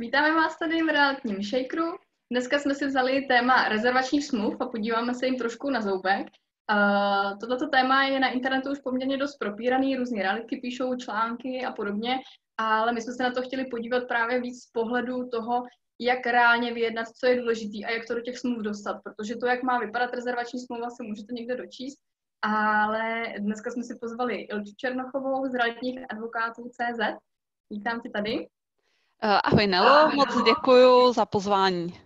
Vítáme vás tady v realitním shakeru. Dneska jsme si vzali téma rezervačních smluv a podíváme se jim trošku na zoubek. Uh, Toto téma je na internetu už poměrně dost propíraný, různé realitky píšou články a podobně, ale my jsme se na to chtěli podívat právě víc z pohledu toho, jak reálně vyjednat, co je důležité a jak to do těch smluv dostat, protože to, jak má vypadat rezervační smlouva, si můžete někde dočíst, ale dneska jsme si pozvali Ilču Černochovou z realitních advokátů CZ. Vítám tě tady. Eh, ahoj Nelo, moc děkuji za pozvání.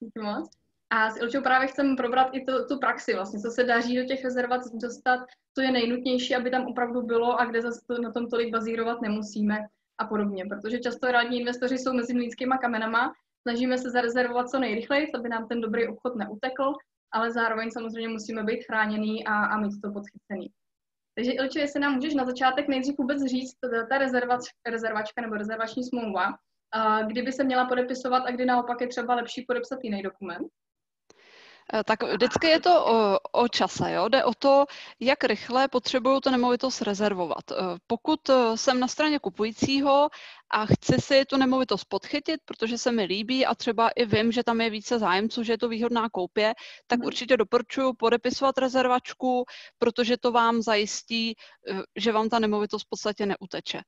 Díky moc. A s Ilčou právě chceme probrat i tu, tu praxi, vlastně, co se daří do těch rezervac dostat, co je nejnutnější, aby tam opravdu bylo a kde zase to, na tom tolik bazírovat nemusíme a podobně. Protože často rádní investoři jsou mezi mlínskýma kamenama, snažíme se zarezervovat co nejrychleji, aby nám ten dobrý obchod neutekl, ale zároveň samozřejmě musíme být chráněný a, a mít to podchycený. Takže Ilče, jestli nám můžeš na začátek nejdřív vůbec říct, ta rezervač, rezervačka nebo rezervační smlouva, kdyby se měla podepisovat a kdy naopak je třeba lepší podepsat jiný dokument? Eh, tak vždycky je to o, o čase, jo? jde o to, jak rychle potřebuju tu nemovitost rezervovat. Eh, pokud eh, jsem na straně kupujícího a chci si tu nemovitost podchytit, protože se mi líbí a třeba i vím, že tam je více zájemců, že je to výhodná koupě, tak mhm. určitě doporučuji podepisovat rezervačku, protože to vám zajistí, že vám ta nemovitost v podstatě neuteče.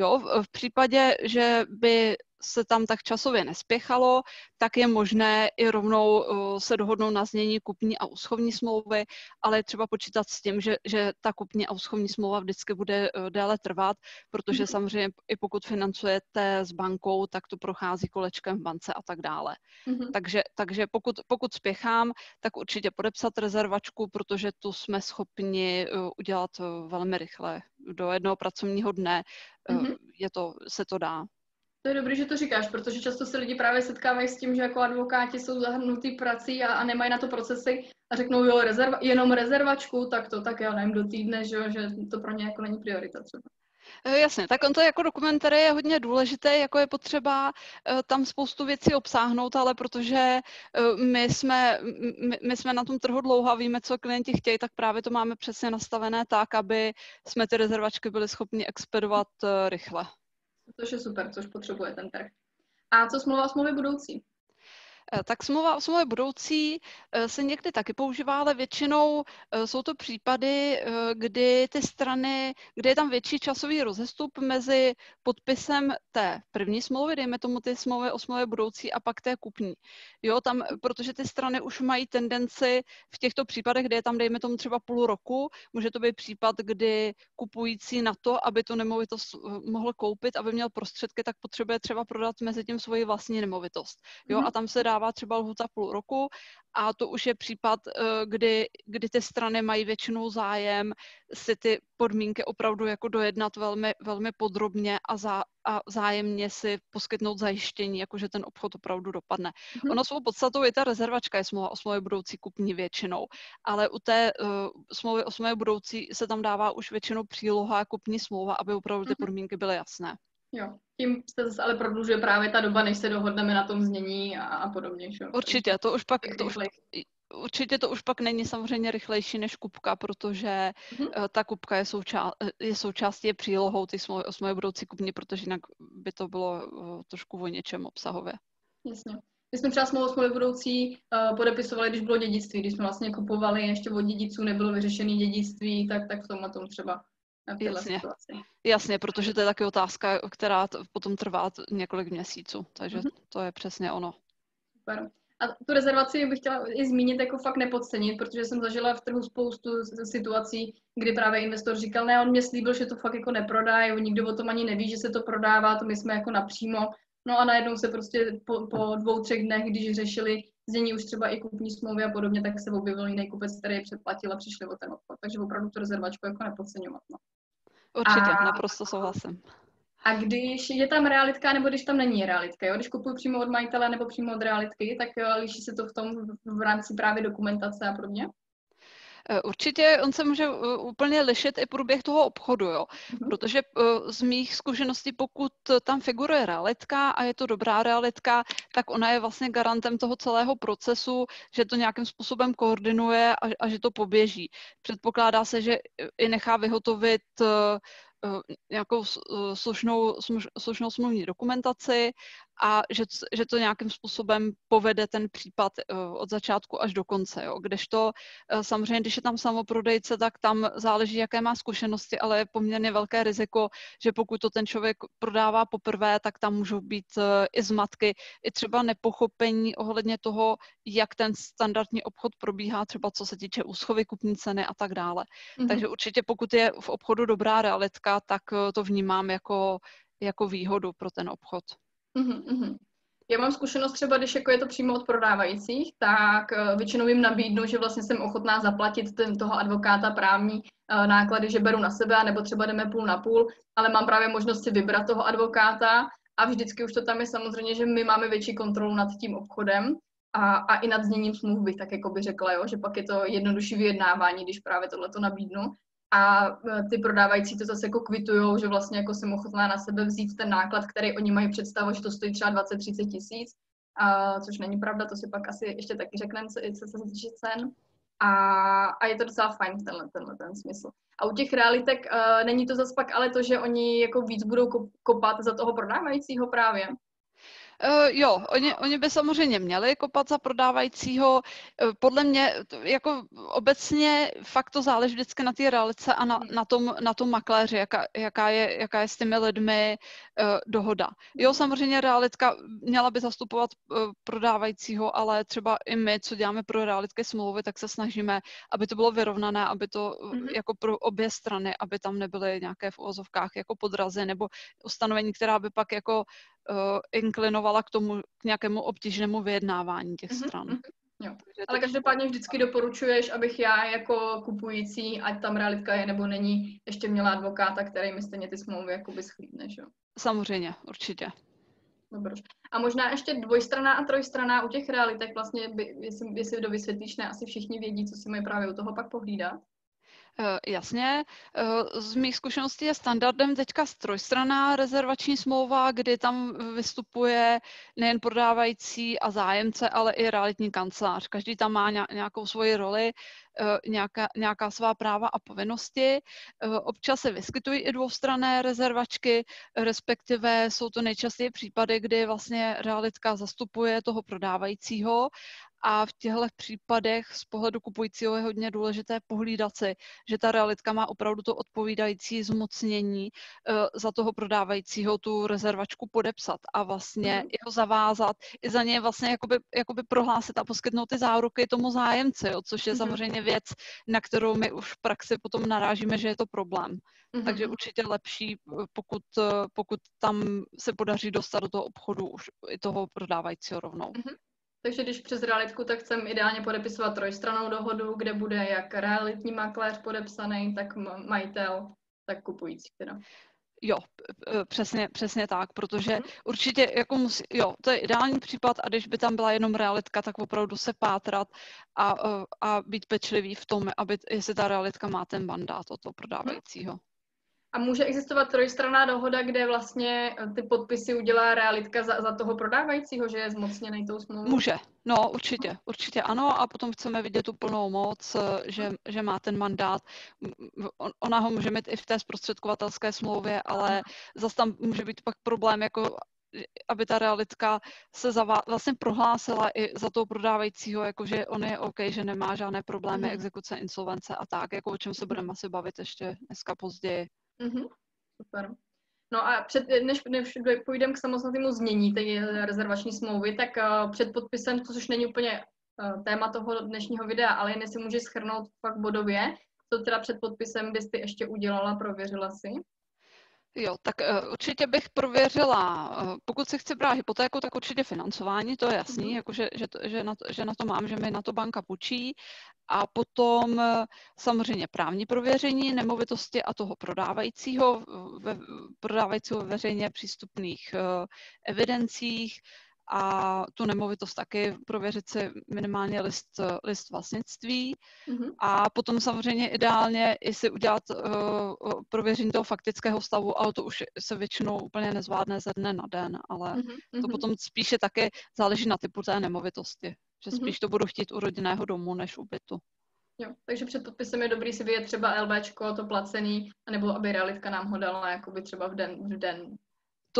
Jo, v případě, že by se tam tak časově nespěchalo, tak je možné i rovnou se dohodnout na znění kupní a úschovní smlouvy, ale je třeba počítat s tím, že, že ta kupní a úschovní smlouva vždycky bude e, déle trvat, protože mm-hmm. samozřejmě i pokud financujete s bankou, tak to prochází kolečkem v bance a tak dále. Mm-hmm. Takže, takže pokud, pokud spěchám, tak určitě podepsat rezervačku, protože tu jsme schopni e, udělat velmi rychle. Do jednoho pracovního dne mm-hmm. je to, se to dá. To je dobré, že to říkáš, protože často se lidi právě setkávají s tím, že jako advokáti jsou zahrnutý prací a, a nemají na to procesy a řeknou, jo, rezerva, jenom rezervačku, tak to tak já nevím, do týdne, že, že to pro ně jako není priorita třeba. Eh, jasně, tak on to jako dokument, který je hodně důležité, jako je potřeba uh, tam spoustu věcí obsáhnout, ale protože uh, my, jsme, my, jsme na tom trhu dlouho a víme, co klienti chtějí, tak právě to máme přesně nastavené tak, aby jsme ty rezervačky byli schopni expedovat rychle což je super, což potřebuje ten trh. A co smlouva smlouvy budoucí? Eh, tak smlouva o smlouvě budoucí eh, se někdy taky používá, ale většinou eh, jsou to případy, kdy ty strany, kde je tam větší časový rozestup mezi podpisem té první smlouvy, dejme tomu ty smlouvy o smlouvě budoucí a pak té kupní. Jo, tam, protože ty strany už mají tendenci v těchto případech, kde je tam, dejme tomu třeba půl roku, může to být případ, kdy kupující na to, aby tu nemovitost mohl koupit, aby měl prostředky, tak potřebuje třeba prodat mezi tím svoji vlastní nemovitost. Jo, mm-hmm. a tam se dá dává třeba lhuta půl roku a to už je případ, eh, kdy, kdy ty strany mají většinou zájem si ty podmínky opravdu jako dojednat velmi, velmi podrobně a, za, a zájemně si poskytnout zajištění, jakože ten obchod opravdu dopadne. Mm-hmm. Ono svou podstatou je ta rezervačka, je smlouva o smlouvě budoucí kupní většinou, ale u té uh, smlouvy o smlouvě budoucí se tam dává už většinou příloha kupní smlouva, aby opravdu ty mhm. podmínky byly jasné. Jo, tím se zase ale prodlužuje právě ta doba, než se dohodneme na tom znění a, a podobně. Že? Určitě, to už pak, to už, určitě to už pak není samozřejmě rychlejší než kupka, protože mm-hmm. ta kupka je, souča- je součástí, je přílohou ty smlouvy o smlouvě budoucí kupní, protože jinak by to bylo uh, trošku o něčem obsahově. Jasně. My jsme třeba smlouvu smlouvy budoucí uh, podepisovali, když bylo dědictví, když jsme vlastně kupovali, ještě od dědiců nebylo vyřešené dědictví, tak, tak v tom tom třeba Jasně. Jasně, protože to je taky otázka, která potom trvá několik měsíců, takže mm-hmm. to je přesně ono. Super. A tu rezervaci bych chtěla i zmínit, jako fakt nepodcenit, protože jsem zažila v trhu spoustu situací, kdy právě investor říkal, ne, on mě slíbil, že to fakt jako neprodá, nikdo o tom ani neví, že se to prodává, to my jsme jako napřímo. No a najednou se prostě po, po dvou, třech dnech, když řešili znění už třeba i kupní smlouvy a podobně, tak se objevil jiný kupec, který je předplatil a přišli o ten obchod. Takže opravdu tu rezervačku jako nepodceňovat. No. Určitě, a, naprosto souhlasím. A když je tam realitka, nebo když tam není realitka, jo? když kupuju přímo od majitele nebo přímo od realitky, tak liší se to v tom v rámci právě dokumentace a podobně? Eh, určitě on se může eh, úplně lišit i průběh toho obchodu, jo. Mm-hmm. Protože z mých zkušeností, pokud tam figuruje realitka a je to dobrá realitka, tak ona je vlastně garantem toho celého procesu, že to nějakým způsobem koordinuje a, a že to poběží. Předpokládá se, že i nechá vyhotovit nějakou slušnou, slušnou smluvní dokumentaci a že, že to nějakým způsobem povede ten případ uh, od začátku až do konce. Jo. Kdežto uh, samozřejmě, když je tam samoprodejce, tak tam záleží, jaké má zkušenosti, ale je poměrně velké riziko, že pokud to ten člověk prodává poprvé, tak tam můžou být uh, i zmatky, i třeba nepochopení ohledně toho, jak ten standardní obchod probíhá, třeba co se týče úschovy kupní ceny a tak dále. Mm-hmm. Takže určitě pokud je v obchodu dobrá realitka, tak to vnímám jako, jako výhodu pro ten obchod. Mm-hmm. Já mám zkušenost třeba, když jako je to přímo od prodávajících, tak eh, většinou jim nabídnu, že vlastně jsem ochotná zaplatit ten, toho advokáta právní uh, náklady, že beru na sebe, nebo třeba jdeme půl na půl, ale mám právě možnost si vybrat toho advokáta a vždycky už to tam je samozřejmě, že my máme větší kontrolu nad tím obchodem a, a i nad zněním smlouvy, tak jako by řekla, jo, že pak je to jednodušší vyjednávání, když právě tohle to nabídnu a e, ty prodávající to zase jako kvitujou, že vlastně jako jsem ochotná na sebe vzít ten náklad, který oni mají představu, že to stojí třeba 20-30 tisíc, a, což není pravda, to si pak asi ještě taky řekneme, co, co se týče cen. A, a je to docela fajn v tenhle, tenhle ten smysl. A u těch realitek uh, není to zase pak ale to, že oni jako víc budou kopat za toho prodávajícího právě. Uh, jo, oni, oni by samozřejmě měli kopat za prodávajícího. Uh, podle mě, jako obecně fakt to záleží vždycky na té realice a na, hmm. na, tom, na tom makléři, jaká, jaká, je, jaká je s těmi lidmi uh, dohoda. Jo, samozřejmě realitka měla by zastupovat uh, prodávajícího, ale třeba i my, co děláme pro realitky smlouvy, tak se snažíme, aby to bylo vyrovnané, aby to mm-hmm. jako pro obě strany, aby tam nebyly nějaké v jako podrazy nebo ustanovení, která by pak jako uh, inklinovala k tomu, k nějakému obtížnému vyjednávání těch mm-hmm. stran. Mm-hmm. Jo. Ale každopádně vždycky doporučuješ, abych já jako kupující, ať tam realitka je nebo není, ještě měla advokáta, který mi stejně ty smlouvy jakoby schlídne, že jo? Samozřejmě, určitě. Dobře. A možná ještě dvojstraná a trojstraná u těch realitek, vlastně, by, jestli, jestli to vysvětlíš, ne, asi všichni vědí, co si mají právě u toho pak pohlídat. Eh, jasně, eh, z mých zkušeností je standardem teďka strojstraná rezervační smlouva, kdy tam vystupuje nejen prodávající a zájemce, ale i realitní kancelář. Každý tam má nějakou svoji roli, eh, nějaká, nějaká svá práva a povinnosti. Občas se vyskytují i dvoustranné rezervačky, respektive jsou to nejčastěji případy, kdy vlastně realitka zastupuje toho prodávajícího a v těchto případech z pohledu kupujícího je hodně důležité pohlídat si, že ta realitka má opravdu to odpovídající zmocnění uh, za toho prodávajícího tu rezervačku podepsat a vlastně mm. jeho zavázat, i za něj vlastně jakoby, jakoby prohlásit a poskytnout ty záruky tomu zájemci, jo, což je mm. samozřejmě věc, na kterou my už v praxi potom narážíme, že je to problém. Mm. Takže určitě lepší, eh, pokud, eh, pokud tam se podaří dostat do toho obchodu už i toho prodávajícího rovnou. Mm. Takže když přes realitku, tak chcem ideálně podepisovat trojstranou dohodu, kde bude jak realitní makléř podepsaný, tak majitel, tak kupující teda. Jo, přesně, přesně tak, protože hmm. určitě jako musí, jo, to je ideální případ a když by tam byla jenom realitka, tak opravdu se pátrat a, a být pečlivý v tom, aby, jestli ta realitka má ten mandát od toho prodávajícího. A může existovat trojstranná dohoda, kde vlastně eh, ty podpisy udělá realitka za, za toho prodávajícího, že je zmocněný tou smlouvou? Může, no určitě, určitě ano a potom chceme vidět tu plnou moc, eh, že, že má ten mandát. Ona ho může mít i v té zprostředkovatelské smlouvě, ale zase tam může být pak problém, jako aby ta realitka se zavá, vlastně prohlásila i za toho prodávajícího, jakože on je OK, že nemá žádné problémy, mm. exekuce, insolvence a tak, jako o čem se budeme asi bavit ještě dneska později. Mm-hmm. Super. No a před, než, než půjdeme k samostatnému změní té rezervační smlouvy, tak uh, před podpisem, což není úplně uh, téma toho dnešního videa, ale jen si můžeš schrnout fakt bodově, co teda před podpisem bys ty ještě udělala, prověřila si? Jo, tak uh, určitě bych prověřila, uh, pokud se chce brát hypotéku, tak určitě financování, to je jasný, mm-hmm. jako že, že, to, že, na to, že na to mám, že mi na to banka půjčí. A potom uh, samozřejmě právní prověření nemovitosti a toho prodávajícího, ve, prodávajícího ve veřejně přístupných evidencích, a tu nemovitost taky prověřit si minimálně list, list vlastnictví mm-hmm. a potom samozřejmě ideálně i si udělat uh, prověření toho faktického stavu, ale to už se většinou úplně nezvládne ze dne na den, ale mm-hmm. to mhm. potom spíše také záleží na typu té nemovitosti, že spíš mm-hmm. to budu chtít u rodinného domu než u bytu. Jo, takže před podpisem je dobrý si vyjet třeba LBčko, to placený, anebo aby realitka nám ho dala jakoby třeba v den, v den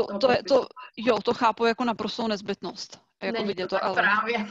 To, to, je, to, jo, to chápu jako naprostou nezbytnost. Jako Není vidět to, ale. právě.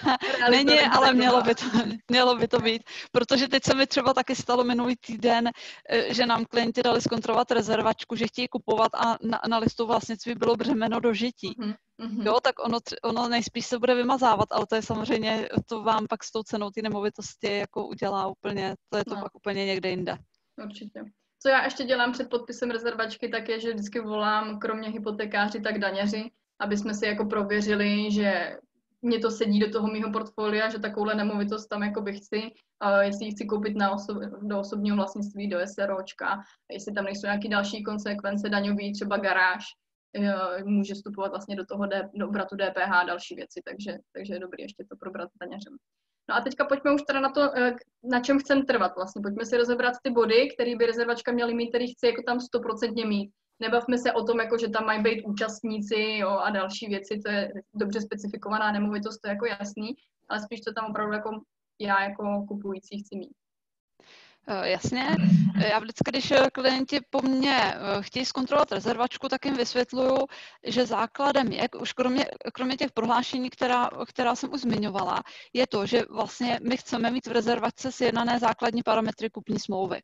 Není, ale mělo by, to, mělo by to být. Protože teď se mi třeba taky stalo minulý týden, eh, že nám klienti dali zkontrolovat rezervačku, že chtějí kupovat a na, na listu vlastnictví bylo břemeno do žití. Mm-hmm. Jo, tak ono, ono nejspíš se bude vymazávat, ale to je samozřejmě, to vám pak s tou cenou ty nemovitosti jako udělá úplně, to je to no. pak úplně někde jinde. Určitě. Co já ještě dělám před podpisem rezervačky, tak je, že vždycky volám kromě hypotekáři, tak daněři, aby jsme si jako prověřili, že mě to sedí do toho mého portfolia, že takovouhle nemovitost tam jako bych chci, uh, jestli ji chci koupit na osob, do osobního vlastnictví, do SROčka, jestli tam nejsou nějaké další konsekvence daňové, třeba garáž, uh, může vstupovat vlastně do toho D, do obratu DPH a další věci, takže, takže je dobré ještě to probrat daněřem. No a teďka pojďme už teda na to, eh, na čem chcem trvat vlastně. Pojďme si rozebrat ty body, které by rezervačka měly mít, který chci jako tam stoprocentně mít. Nebavme se o tom, jako, že tam mají být účastníci jo, a další věci, to je dobře specifikovaná nemovitost, to je jako jasný, ale spíš to tam opravdu jako já jako kupující chci mít. Eh, jasně. Já vždycky, když eh, klienti po mně chtějí zkontrolovat rezervačku, tak jim vysvětluju, že základem je, už kromě, kromě těch prohlášení, která, která jsem už zmiňovala, je to, že vlastně my chceme mít v rezervačce sjednané základní parametry kupní smlouvy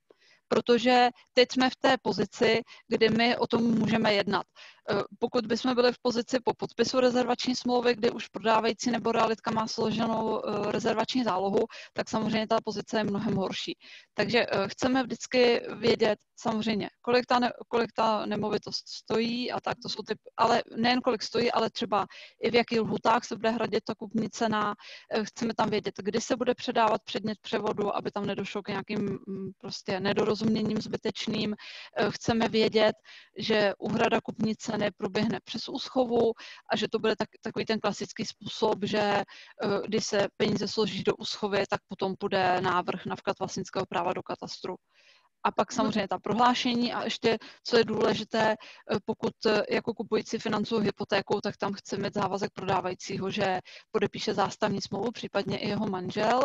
protože teď jsme v té pozici, kdy my o tom můžeme jednat. Eh, pokud bychom byli v pozici po podpisu rezervační smlouvy, kdy už prodávající nebo realitka má složenou eh, rezervační zálohu, tak samozřejmě ta pozice je mnohem horší. Takže eh, chceme vždycky vědět samozřejmě, kolik ta, ne, kolik ta nemovitost stojí a tak to jsou ty, ale nejen kolik stojí, ale třeba i v jakých lhutách se bude hradit ta kupní cena. Chceme tam vědět, kdy se bude předávat předmět převodu, aby tam nedošlo k nějakým mm, prostě nedorozuměním zbytečným. Chceme vědět, že uhrada kupní ceny neproběhne přes úschovu a že to bude tak, takový ten klasický způsob, že eh, když se peníze složí do úschovy, tak potom půjde návrh na vklad vlastnického práva do katastru. A pak samozřejmě ta prohlášení a ještě, co je důležité, eh, pokud eh, jako kupující financují hypotéku, tak tam chce mít závazek prodávajícího, že podepíše zástavní smlouvu, případně i jeho manžel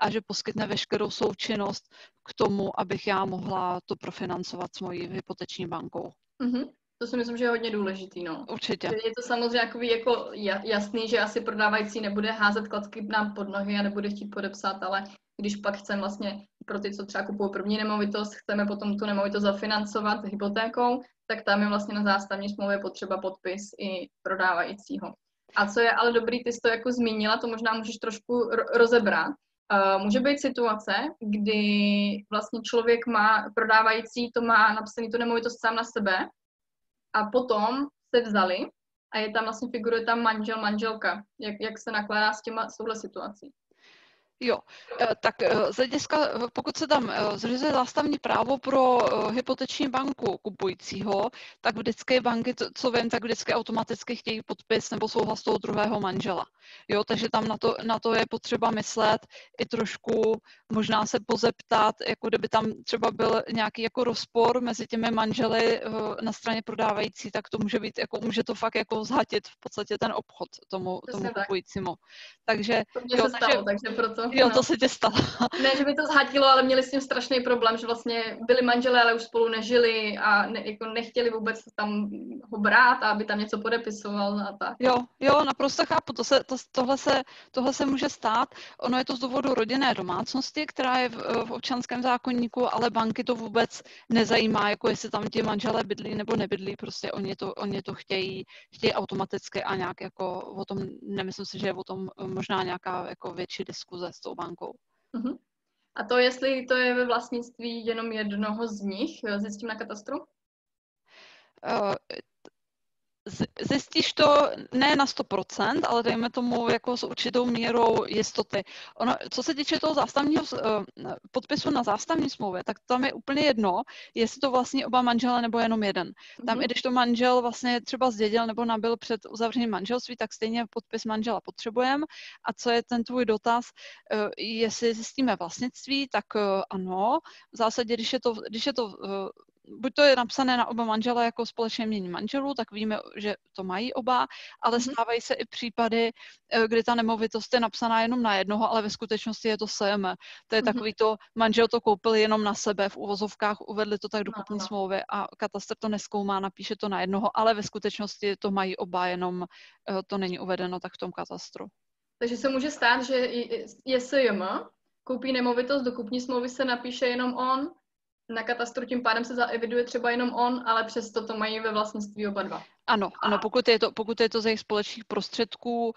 a že poskytne veškerou součinnost k tomu, abych já mohla to profinancovat s mojí hypoteční bankou. Mm-hmm. To si myslím, že je hodně důležitý, no. Určitě. Je to samozřejmě jakový jako jasný, že asi prodávající nebude házet klacky nám pod nohy a nebude chtít podepsat, ale když pak chceme vlastně pro ty, co třeba kupují první nemovitost, chceme potom tu nemovitost zafinancovat hypotékou, tak tam je vlastně na zástavní smlouvě potřeba podpis i prodávajícího. A co je ale dobrý, ty jsi to jako zmínila, to možná můžeš trošku rozebrat. Uh, může být situace, kdy vlastně člověk má, prodávající to má napsaný tu nemovitost sám na sebe, a potom se vzali a je tam vlastně figuruje tam manžel, manželka. Jak, jak se nakládá s, těma, s touhle situací? Jo, eh, tak eh, z hlediska, eh, pokud se tam zřizuje zástavní právo pro hypoteční banku kupujícího, tak vždycky banky, co vím, tak vždycky automaticky chtějí podpis nebo souhlas toho druhého manžela. Jo, takže tam na to, na to je potřeba myslet i trošku, možná se pozeptat, jako kdyby tam třeba byl nějaký jako rozpor mezi těmi manželi na straně prodávající, tak to může být, jako může to fakt jako zhatit v podstatě ten obchod tomu, tomu kupujícímu. Takže, to jo, se stalo, takže, takže proto Jo, to se tě stalo. ne, že by to zhatilo, ale měli s tím strašný problém, že vlastně byli manželé, ale už spolu nežili a ne, jako nechtěli vůbec tam ho brát aby tam něco podepisoval a tak. Jo, jo, naprosto chápu. To se, to, tohle, se, tohle se může stát. Ono je to z důvodu rodinné domácnosti, která je v, v občanském zákonníku, ale banky to vůbec nezajímá, jako jestli tam ti manželé bydlí nebo nebydlí. Prostě oni to, oni to chtějí, chtějí automaticky a nějak jako o tom, nemyslím si, že je o tom možná nějaká jako větší diskuze s tou bankou. Uh-huh. A to, jestli to je ve vlastnictví jenom jednoho z nich, zjistím na katastru? Uh, zjistíš to ne na 100%, ale dejme tomu jako s určitou mírou jistoty. Ono, co se týče toho zástavního uh, podpisu na zástavní smlouvě, tak tam je úplně jedno, jestli to vlastně oba manžele nebo jenom jeden. Tam, mm-hmm. i když to manžel vlastně třeba zdědil nebo nabil před uzavřením manželství, tak stejně podpis manžela potřebujeme. A co je ten tvůj dotaz, uh, jestli zjistíme vlastnictví, tak uh, ano. V zásadě, když je to, když je to buď to je napsané na oba manžele jako společně mění manželů, tak víme, že to mají oba, ale mm-hmm. stávají se i případy, eh, kdy ta nemovitost je napsaná jenom na jednoho, ale ve skutečnosti je to SM. To je mm-hmm. takový to, manžel to koupil jenom na sebe, v uvozovkách uvedli to tak do kupní no, smlouvy a katastr to neskoumá, napíše to na jednoho, ale ve skutečnosti to mají oba, jenom eh, to není uvedeno tak v tom katastru. Takže se může stát, že je SJM, koupí nemovitost, do kupní smlouvy se napíše jenom on, na katastru tím pádem se zaeviduje třeba jenom on, ale přesto to mají ve vlastnictví oba dva. Ano, ano, pokud je to, pokud je to ze jejich společných prostředků,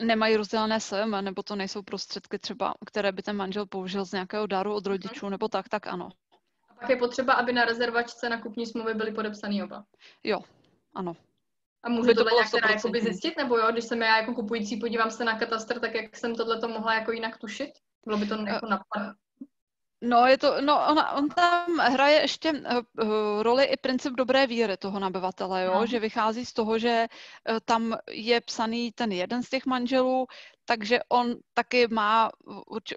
nemají rozdělené SM, nebo to nejsou prostředky třeba, které by ten manžel použil z nějakého daru od rodičů, nebo tak, tak ano. A pak je potřeba, aby na rezervačce na kupní smlouvě byly podepsaný oba. Jo, ano. A můžu to nějak teda jakoby zjistit, nebo jo, když jsem já jako kupující, podívám se na katastr, tak jak jsem tohle to mohla jako jinak tušit? Bylo by to jako napadlo. No, je to, no on, on tam hraje ještě uh, roli i princip dobré víry toho nabyvatele, jo? No. že vychází z toho, že uh, tam je psaný ten jeden z těch manželů, takže on taky má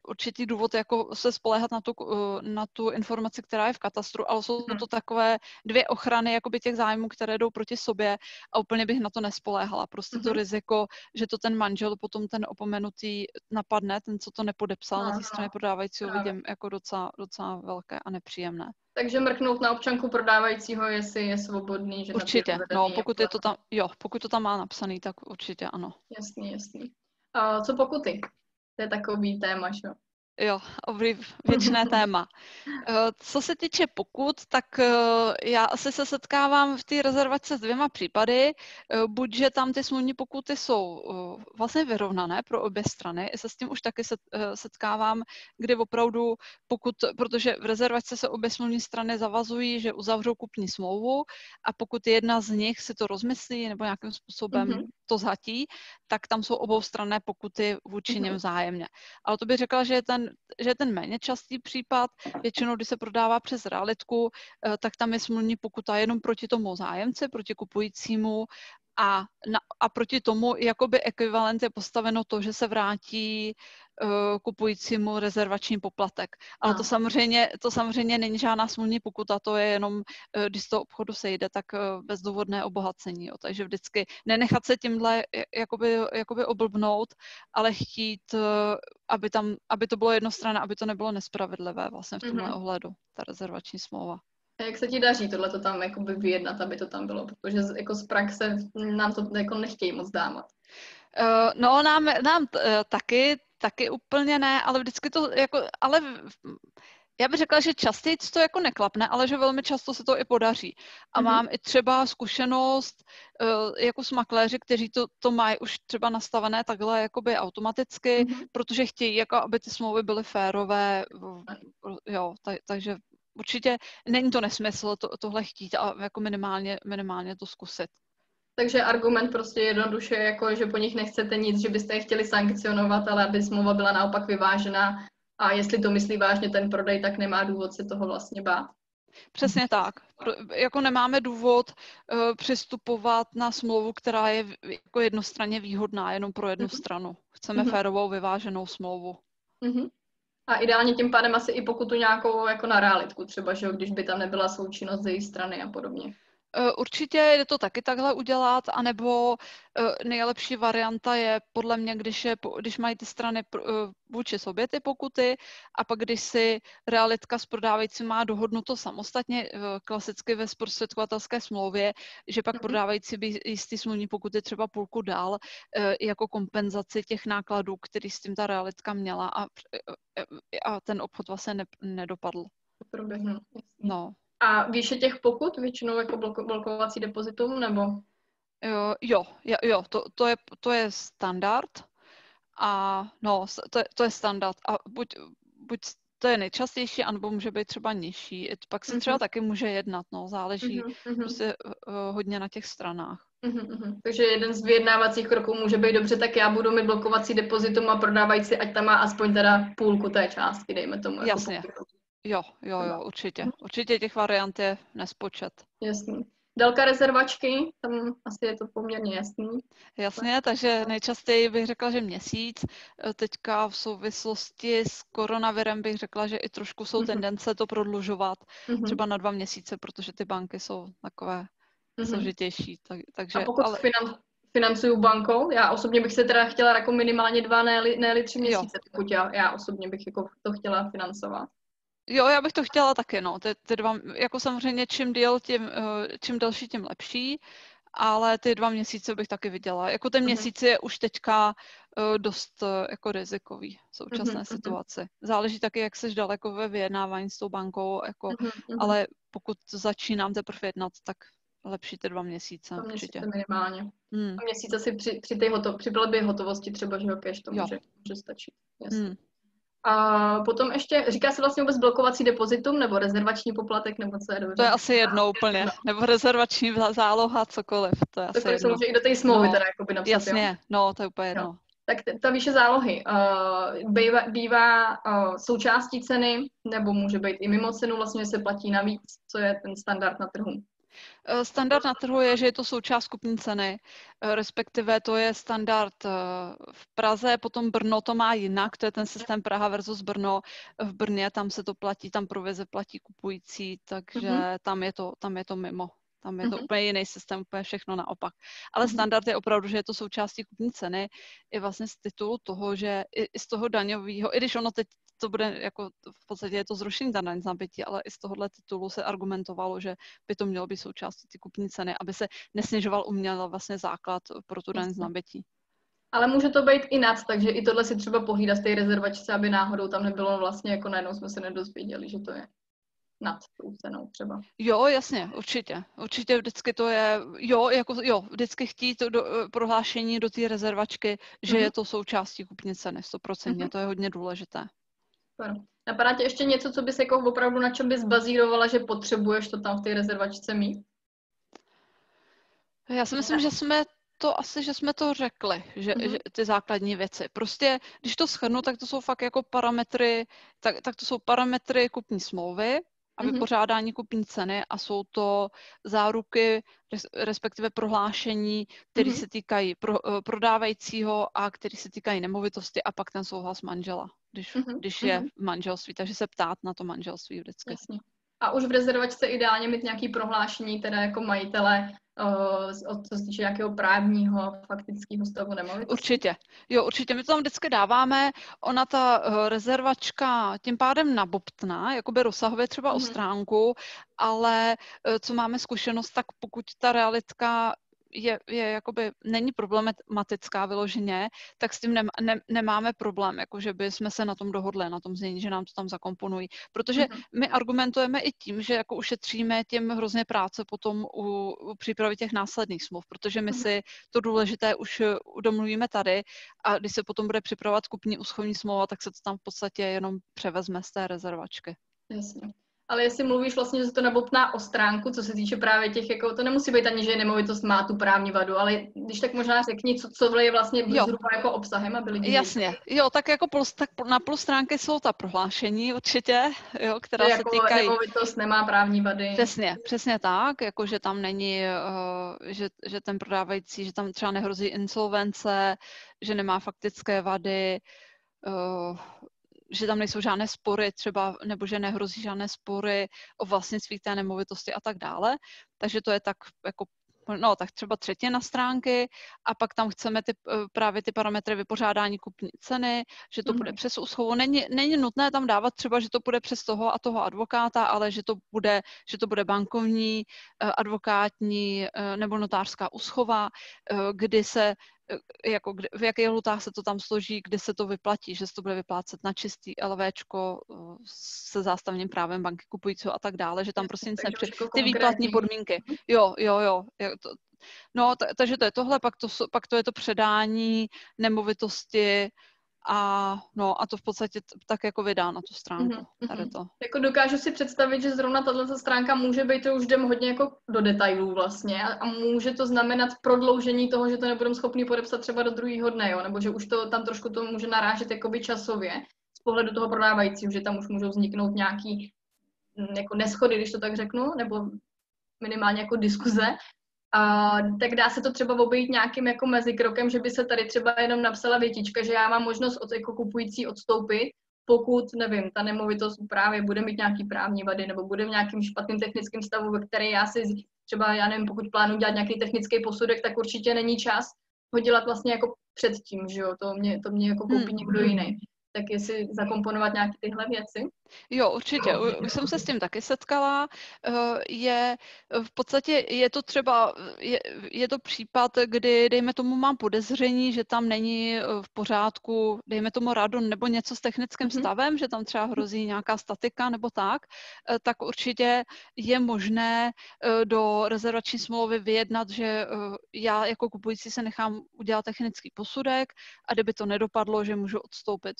určitý důvod jako se spoléhat na tu, eh, na tu informaci, která je v katastru, ale jsou to takové dvě ochrany jakoby těch zájmů, které jdou proti sobě a úplně bych na to nespoléhala. Prostě to mhm. riziko, že to ten manžel potom ten opomenutý napadne, ten, co to nepodepsal na té straně prodávajícího, vidím jako docela, docela velké a nepříjemné. Takže mrknout na občanku prodávajícího, jestli je svobodný. Že určitě, no pokud je to tam, jo, pokud to tam má napsaný, tak určitě ano. Jasný, jasný. Uh, co pokuty? To je takový téma, že jo? Jo, věčné téma. Eh, co se týče pokut, tak eh, já asi se setkávám v té rezervaci s dvěma případy. Eh, buď, že tam ty smluvní pokuty jsou vlastně vyrovnané pro obě strany, se s tím už taky setkávám, kdy opravdu pokud, protože v rezervaci se obě smluvní strany zavazují, že uzavřou kupní smlouvu a pokud jedna z nich si to rozmyslí nebo nějakým způsobem mm-hmm. To zhatí, tak tam jsou obou strané pokuty vůči mm-hmm. něm vzájemně. Ale to bych řekla, že je ten že je ten méně častý případ. Většinou, když se prodává přes realitku, eh, tak tam je smluvní pokuta jenom proti tomu zájemci, proti kupujícímu a, na, a proti tomu jakoby ekvivalent je postaveno to, že se vrátí uh, kupujícímu rezervační poplatek. Ale to samozřejmě, to samozřejmě není žádná smluvní pokuta, to je jenom, uh, když z toho obchodu sejde, tak uh, bezdůvodné obohacení. Jo. Takže vždycky nenechat se tímhle jakoby, jakoby oblbnout, ale chtít, uh, aby, tam, aby to bylo jednostranné, aby to nebylo nespravedlivé vlastně v tomhle mm-hmm. ohledu, ta rezervační smlouva. A jak se ti daří tohle to tam jako vyjednat, aby to tam bylo? Protože jako z praxe nám to jako nechtějí moc dávat. Uh, no, nám, nám uh, taky, taky úplně ne, ale vždycky to jako, ale já bych řekla, že častěji to jako neklapne, ale že velmi často se to i podaří. A mm-hmm. mám i třeba zkušenost uh, jako s makléři, kteří to, to mají už třeba nastavené takhle jakoby automaticky, mm-hmm. protože chtějí, jako aby ty smlouvy byly férové, jo, tak, takže určitě není to nesmysl to, tohle chtít a jako minimálně, minimálně to zkusit. Takže argument prostě jednoduše jako, že po nich nechcete nic, že byste je chtěli sankcionovat, ale aby smlouva byla naopak vyvážená a jestli to myslí vážně ten prodej, tak nemá důvod se toho vlastně bát. Přesně tak. Jako nemáme důvod uh, přistupovat na smlouvu, která je jako jednostranně výhodná jenom pro jednu mm-hmm. stranu. Chceme mm-hmm. férovou, vyváženou smlouvu. Mm-hmm. A ideálně tím pádem asi i pokutu nějakou jako na realitku třeba, že když by tam nebyla součinnost ze její strany a podobně. Eh, určitě je to taky takhle udělat, anebo eh, nejlepší varianta je podle mě, když, je, když mají ty strany eh, vůči sobě ty pokuty a pak když si realitka s prodávajícím má dohodnuto samostatně, klasicky ve zprostředkovatelské smlouvě, že pak mm-hmm. prodávající by jistý smluvní pokuty třeba půlku dal jako kompenzaci těch nákladů, který s tím ta realitka měla a, a ten obchod vlastně ne, nedopadl. Proběhnu. No. A výše těch pokut většinou jako bloko, blokovací depozitum, nebo? Jo, jo, jo to, to, je, to je standard. A no, to, je, to je standard. A buď, buď to je nejčastější, anebo může být třeba nižší. Pak se třeba mm-hmm. taky může jednat, no, záleží mm-hmm. prostě uh, hodně na těch stranách. Mm-hmm. Takže jeden z vyjednávacích kroků může být dobře, tak já budu mít blokovací depozitum a prodávající, ať tam má aspoň teda půlku té částky, dejme tomu. Jasně. Jako Jo, jo, jo, určitě. Určitě těch variant je nespočet. Jasný. Délka rezervačky, tam asi je to poměrně jasný. Jasně, takže nejčastěji bych řekla, že měsíc. E, teďka v souvislosti s koronavirem bych řekla, že i trošku jsou mm-hmm. tendence to prodlužovat mm-hmm. třeba na dva měsíce, protože ty banky jsou takové mm-hmm. složitější. Tak, takže, A pokud ale... finan, financuju bankou, já osobně bych se teda chtěla jako minimálně dva, ne, ne tři měsíce, jo. pokud já, já osobně bych jako to chtěla financovat. Jo, já bych to chtěla taky, no. Ty, ty dva, jako samozřejmě čím díl, tím, eh, čím delší, tím lepší, ale ty dva měsíce bych taky viděla. Jako ten mhm. měsíc je už teďka uh, dost uh, jako rizikový v současné uh-huh, situaci. Záleží taky, jak jsi daleko ve vyjednávání s tou bankou, jako, uh-huh. ale pokud začínám teprve jednat, tak lepší ty dva měsíce dva určitě. Měsíce minimálně. Hmm. A měsíc asi při, při, té hoto, při hotovosti třeba, že jo, cash to může, může stačit. Jasně. Hmm. A potom ještě, říká se vlastně vůbec blokovací depozitum nebo rezervační poplatek, nebo co je dobře? To je asi jedno úplně, nebo rezervační záloha, cokoliv, to je to asi jedno. To i do té smlouvy no, teda jakoby napsat, Jasně, jo? no, to je úplně jedno. No. Tak ta výše zálohy uh, bývá, bývá uh, součástí ceny, nebo může být i mimo cenu, vlastně se platí navíc, co je ten standard na trhu. Eh, standard na trhu je, že je to součást kupní ceny, eh, respektive to je standard eh, v Praze, potom Brno to má jinak, to je ten systém Praha versus Brno. V Brně tam se to platí, tam provize platí kupující, takže mm-hmm. tam, je to, tam je to mimo. Tam je to mm-hmm. úplně jiný systém, úplně všechno naopak. Ale mm-hmm. standard je opravdu, že je to součástí kupní ceny, i vlastně z titulu toho, že i, i z toho daňového, i když ono teď to bude jako, v podstatě je to zrušení daň z nabytí, ale i z tohohle titulu se argumentovalo, že by to mělo být součástí ty kupní ceny, aby se nesnižoval uměle vlastně základ pro tu daň z nabytí. Ale může to být i nad, takže i tohle si třeba pohlídat z té rezervačce, aby náhodou tam nebylo vlastně jako najednou jsme se nedozvěděli, že to je nad tou cenou třeba. Jo, jasně, určitě. Určitě vždycky to je, jo, jako, jo, vždycky chtít to do, eh, prohlášení do té rezervačky, že mm-hmm. je to součástí kupní ceny, stoprocentně, mm-hmm. to je hodně důležité. Super. Napadá tě ještě něco, co bys jako opravdu na čem bys bazírovala, že potřebuješ to tam v té rezervačce mít? Já si myslím, že jsme to asi, že jsme to řekli, že, mm-hmm. že ty základní věci. Prostě, když to schrnu, tak to jsou fakt jako parametry, tak, tak to jsou parametry kupní smlouvy a mm-hmm. vypořádání kupní ceny a jsou to záruky, respektive prohlášení, které mm-hmm. se týkají pro, eh, prodávajícího a které se týkají nemovitosti a pak ten souhlas manžela když, mm-hmm. když je v manželství, takže se ptát na to manželství vždycky. Jasně. A už v rezervačce ideálně mít nějaký prohlášení, teda jako majitele, uh, od co se týče nějakého právního, faktického stavu nemovitosti? Určitě. Jo, určitě. My to tam vždycky dáváme. Ona ta uh, rezervačka tím pádem nabobtná, jakoby rozsahově třeba mm-hmm. o mhm. stránku, ale uh, co máme zkušenost, tak pokud ta realitka je, je jakoby, není problematická vyloženě, tak s tím ne, ne, nemáme problém, jako že by jsme se na tom dohodli, na tom znění, že nám to tam zakomponují. Protože mm-hmm. my argumentujeme i tím, že jako ušetříme tím hrozně práce potom u, u přípravy těch následných smluv, protože my mm-hmm. si to důležité už domluvíme tady a když se potom bude připravovat kupní úschovní smlouva, tak se to tam v podstatě jenom převezme z té rezervačky. Jasně ale jestli mluvíš vlastně, že se to nabopná o stránku, co se týče právě těch, jako to nemusí být ani, že nemovitost má tu právní vadu, ale když tak možná řekni, co, co je vlastně jo. zhruba jako obsahem, aby lidi... Jasně, jo, tak jako plus, tak na plus stránky jsou ta prohlášení určitě, jo, která se jako týkají... nemovitost nemá právní vady. Přesně, přesně tak, jako že tam není, uh, že, že ten prodávající, že tam třeba nehrozí insolvence, že nemá faktické vady, uh, že tam nejsou žádné spory třeba, nebo že nehrozí žádné spory o vlastnictví té nemovitosti a tak dále. Takže to je tak jako no tak třeba třetina stránky a pak tam chceme ty, eh, právě ty parametry vypořádání kupní ceny, že to mm. bude mhm. přes úschovu. Není, není nutné tam dávat třeba, že to bude přes toho a toho advokáta, ale že to bude, že to bude bankovní, eh, advokátní eh, nebo notářská úschova, kdy se jako kde, v jakých lhutách se to tam složí, kde se to vyplatí, že se to bude vyplácet na čistý LVčko se zástavním právem banky kupujícího a tak dále, že tam prostě nic nepři... Ty výplatní podmínky. Jo, jo, jo. To, no, takže to je tohle, pak to, pak to je to předání nemovitosti, a, no, a to v podstatě tak jako vydá na tu stránku. Mm-hmm. Tady to. Jako dokážu si představit, že zrovna tato stránka může být, to už jdem hodně jako do detailů vlastně a, a může to znamenat prodloužení toho, že to nebudeme schopni podepsat třeba do druhého dne, jo? nebo že už to tam trošku to může narážet jakoby časově z pohledu toho prodávajícího, že tam už můžou vzniknout nějaký mm, jako neschody, když to tak řeknu, nebo minimálně jako diskuze, a, tak dá se to třeba obejít nějakým jako mezikrokem, že by se tady třeba jenom napsala větička, že já mám možnost od jako kupující odstoupit, pokud, nevím, ta nemovitost právě bude mít nějaký právní vady nebo bude v nějakým špatným technickém stavu, ve který já si třeba, já nevím, pokud plánu dělat nějaký technický posudek, tak určitě není čas ho dělat vlastně jako předtím, že jo, to mě, to mě jako koupí hmm. někdo jiný tak jestli zakomponovat nějaké tyhle věci? Jo, určitě. Už jsem se s tím taky setkala. Eh, je v podstatě, je to třeba, je, je to případ, kdy, dejme tomu, mám podezření, že tam není eh, v pořádku, dejme tomu radon nebo něco s technickým mm-hmm. stavem, že tam třeba hrozí nějaká statika nebo tak, eh, tak určitě je možné do rezervační smlouvy vyjednat, že já jako kupující se nechám udělat technický posudek a kdyby to nedopadlo, že můžu odstoupit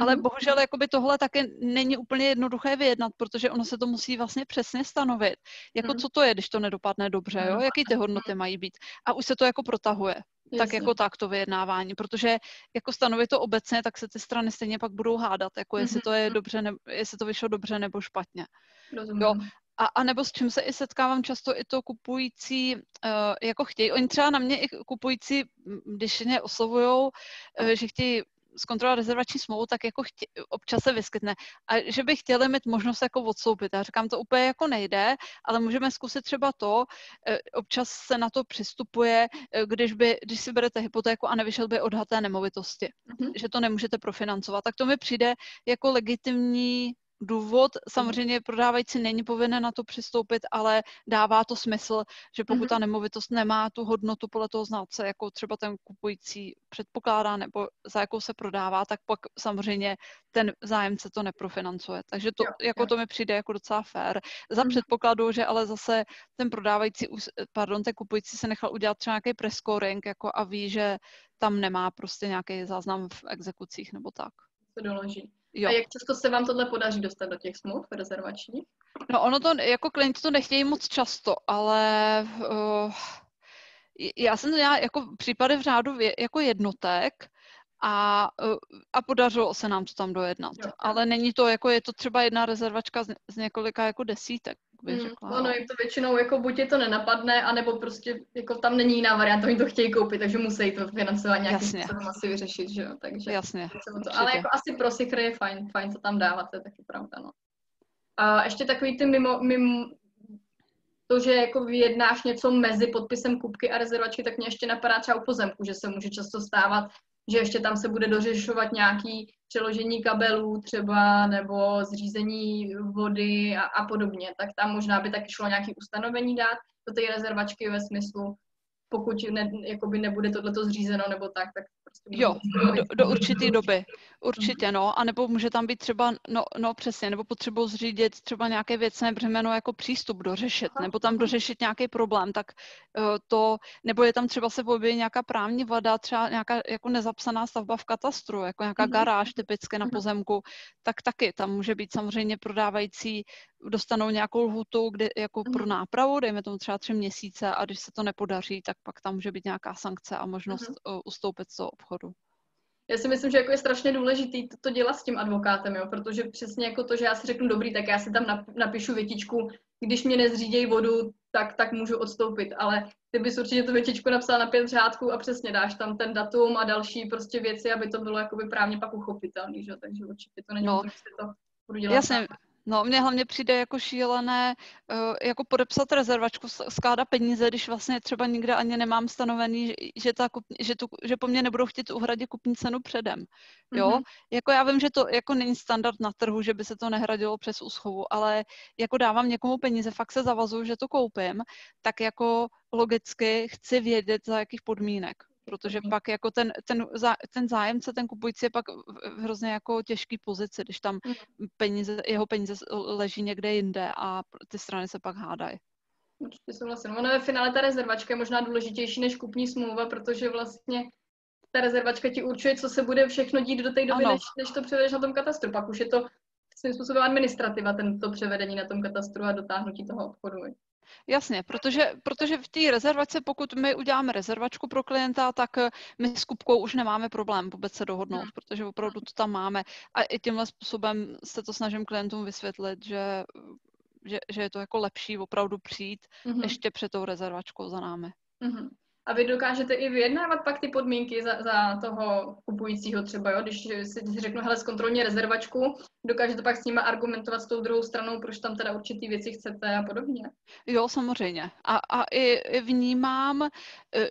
ale mm-hmm. bohužel jakoby tohle také není úplně jednoduché vyjednat, protože ono se to musí vlastně přesně stanovit. Jako mm. co to je, když to nedopadne dobře, jo? Jaký ty hodnoty mají být. A už se to jako protahuje. Jasně. Tak jako tak to vyjednávání, protože jako stanovit to obecně, tak se ty strany stejně pak budou hádat, jako jestli to je dobře, ne, jestli to vyšlo dobře nebo špatně. Rozumím. Jo. A, a nebo s čím se i setkávám často i to kupující, uh, jako chtějí, oni třeba na mě i kupující, když mě oslovujou, uh, že chtějí zkontrolovat rezervační smlouvu, tak jako chtě, občas se vyskytne. A že by chtěli mít možnost jako odstoupit. Já říkám, to úplně jako nejde, ale můžeme zkusit třeba to, eh, občas se na to přistupuje, eh, když, by, když si berete hypotéku a nevyšel by odhad té nemovitosti, mm-hmm. že to nemůžete profinancovat. Tak to mi přijde jako legitimní důvod. Samozřejmě prodávající není povinen na to přistoupit, ale dává to smysl, že pokud ta mhm. nemovitost nemá tu hodnotu podle toho znalce, jako třeba ten kupující předpokládá nebo za jakou se prodává, tak pak samozřejmě ten zájemce to neprofinancuje. Takže to, jo, jako jo. to mi přijde jako docela fair. Za mm. předpokladu, že ale zase ten prodávající, pardon, ten kupující se nechal udělat třeba nějaký prescoring jako a ví, že tam nemá prostě nějaký záznam v exekucích nebo tak. To doloží. Jo. A jak často se vám tohle podaří dostat do těch smluv rezervačních? No ono to, jako klienti to nechtějí moc často, ale uh, já jsem to měla jako případy v řádu jako jednotek a, uh, a podařilo se nám to tam dojednat. Jo. Ale není to, jako je to třeba jedna rezervačka z, z několika jako desítek bych hmm, řekla. Ono jim to většinou, jako buď je to nenapadne, anebo prostě jako tam není jiná varianta, oni to chtějí koupit, takže musí to financovat nějakým způsobem asi vyřešit, že jo, takže. Jasně. To, ale jako asi pro sikry je fajn, fajn to tam dávat, to je taky pravda, no. A ještě takový ty mimo, mimo to, že jako vyjednáš něco mezi podpisem kupky a rezervačky, tak mě ještě napadá třeba u pozemku, že se může často stávat, že ještě tam se bude dořešovat nějaký přeložení kabelů třeba nebo zřízení vody a, a podobně, tak tam možná by taky šlo nějaké ustanovení dát do té rezervačky ve smyslu, pokud ne, jakoby nebude tohleto zřízeno nebo tak, tak prostě Jo, do, do určité doby. Určitě, no. A nebo může tam být třeba, no, no přesně, nebo potřebuji zřídit třeba nějaké věcné břemeno jako přístup dořešit, nebo tam dořešit nějaký problém, tak uh, to, nebo je tam třeba se objeví nějaká právní vada, třeba nějaká jako nezapsaná stavba v katastru, jako nějaká mhm. garáž typické na mhm. pozemku, tak taky tam může být samozřejmě prodávající dostanou nějakou lhutu, kde jako pro nápravu, dejme tomu třeba tři měsíce a když se to nepodaří, tak pak tam může být nějaká sankce a možnost uh, ustoupit z toho obchodu. Já si myslím, že jako je strašně důležitý to, to dělat s tím advokátem, jo, protože přesně jako to, že já si řeknu dobrý, tak já si tam napíšu větičku, když mě nezřídějí vodu, tak, tak můžu odstoupit, ale ty bys určitě tu větičku napsal na pět řádků a přesně dáš tam ten datum a další prostě věci, aby to bylo jakoby právně pak uchopitelný, že? takže určitě to není no. to, že to budu dělat. Jasně, No, mně hlavně přijde jako šílené uh, jako podepsat rezervačku, skládat peníze, když vlastně třeba nikde ani nemám stanovený, že, že, ta kup, že, tu, že po mně nebudou chtít uhradit kupní cenu předem. Jo? Mm-hmm. Jako já vím, že to jako není standard na trhu, že by se to nehradilo přes úschovu, ale jako dávám někomu peníze, fakt se zavazuju, že to koupím, tak jako logicky chci vědět, za jakých podmínek protože pak jako ten, ten, ten zájemce, ten kupující je pak v hrozně jako těžký pozici, když tam mhm. peníze, jeho peníze leží někde jinde a ty strany se pak hádají. Určitě souhlasím. Ono ve finále ta rezervačka je možná důležitější než kupní smlouva, protože vlastně ta rezervačka ti určuje, co se bude všechno dít do té doby, než, než to převedeš na tom katastru. Pak už je to svým způsobem administrativa, tento převedení na tom katastru a dotáhnutí toho obchodu. Jasně, protože, protože v té rezervaci, pokud my uděláme rezervačku pro klienta, tak eh, my s kupkou už nemáme problém vůbec se dohodnout, hmm. protože opravdu to tam máme. A i tímhle způsobem se to snažím klientům vysvětlit, že že, že je to jako lepší opravdu přijít mm-hmm. ještě před tou rezervačkou za námi. Mm-hmm. A vy dokážete i vyjednávat pak ty podmínky za, za toho kupujícího třeba, jo? Když si řeknu, hele, zkontrolně rezervačku, dokážete pak s nimi argumentovat s tou druhou stranou, proč tam teda určitý věci chcete a podobně? Jo, samozřejmě. A, a i, vnímám, e,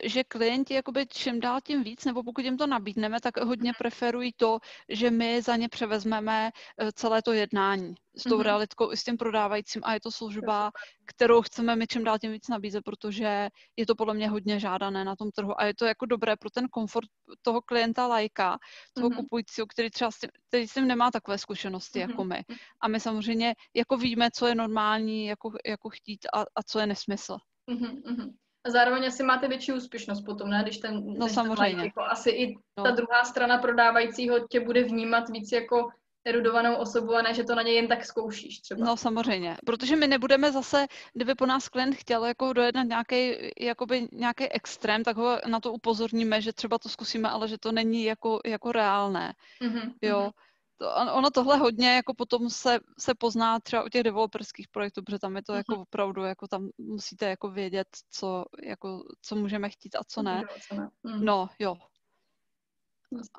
že klienti jakoby čím dál tím víc, nebo pokud jim to nabídneme, tak hodně preferují to, že my za ně převezmeme e, celé to jednání s tou mm-hmm. realitkou i s tím prodávajícím a je to služba, kterou chceme my čím dál tím víc nabízet, protože je to podle mě hodně žádané na tom trhu a je to jako dobré pro ten komfort toho klienta lajka, toho mm-hmm. kupujícího, který třeba s tím, který s tím nemá takové zkušenosti mm-hmm. jako my. A my samozřejmě jako víme, co je normální jako, jako chtít a, a co je nesmysl. Mm-hmm. A zároveň asi máte větší úspěšnost potom, ne? Když ten, no, když samozřejmě. Ten jako asi i ta no. druhá strana prodávajícího tě bude vnímat víc jako erudovanou osobu a ne, že to na něj jen tak zkoušíš třeba. No samozřejmě, protože my nebudeme zase, kdyby po nás klient chtěl jako dojednat nějaký, jakoby nějaký extrém, tak ho na to upozorníme, že třeba to zkusíme, ale že to není jako, jako reálné. Mm-hmm. Jo. To, ono tohle hodně jako potom se, se pozná třeba u těch developerských projektů, protože tam je to mm-hmm. jako opravdu, jako tam musíte jako vědět, co, jako, co můžeme chtít a co ne. Mm-hmm. No, jo.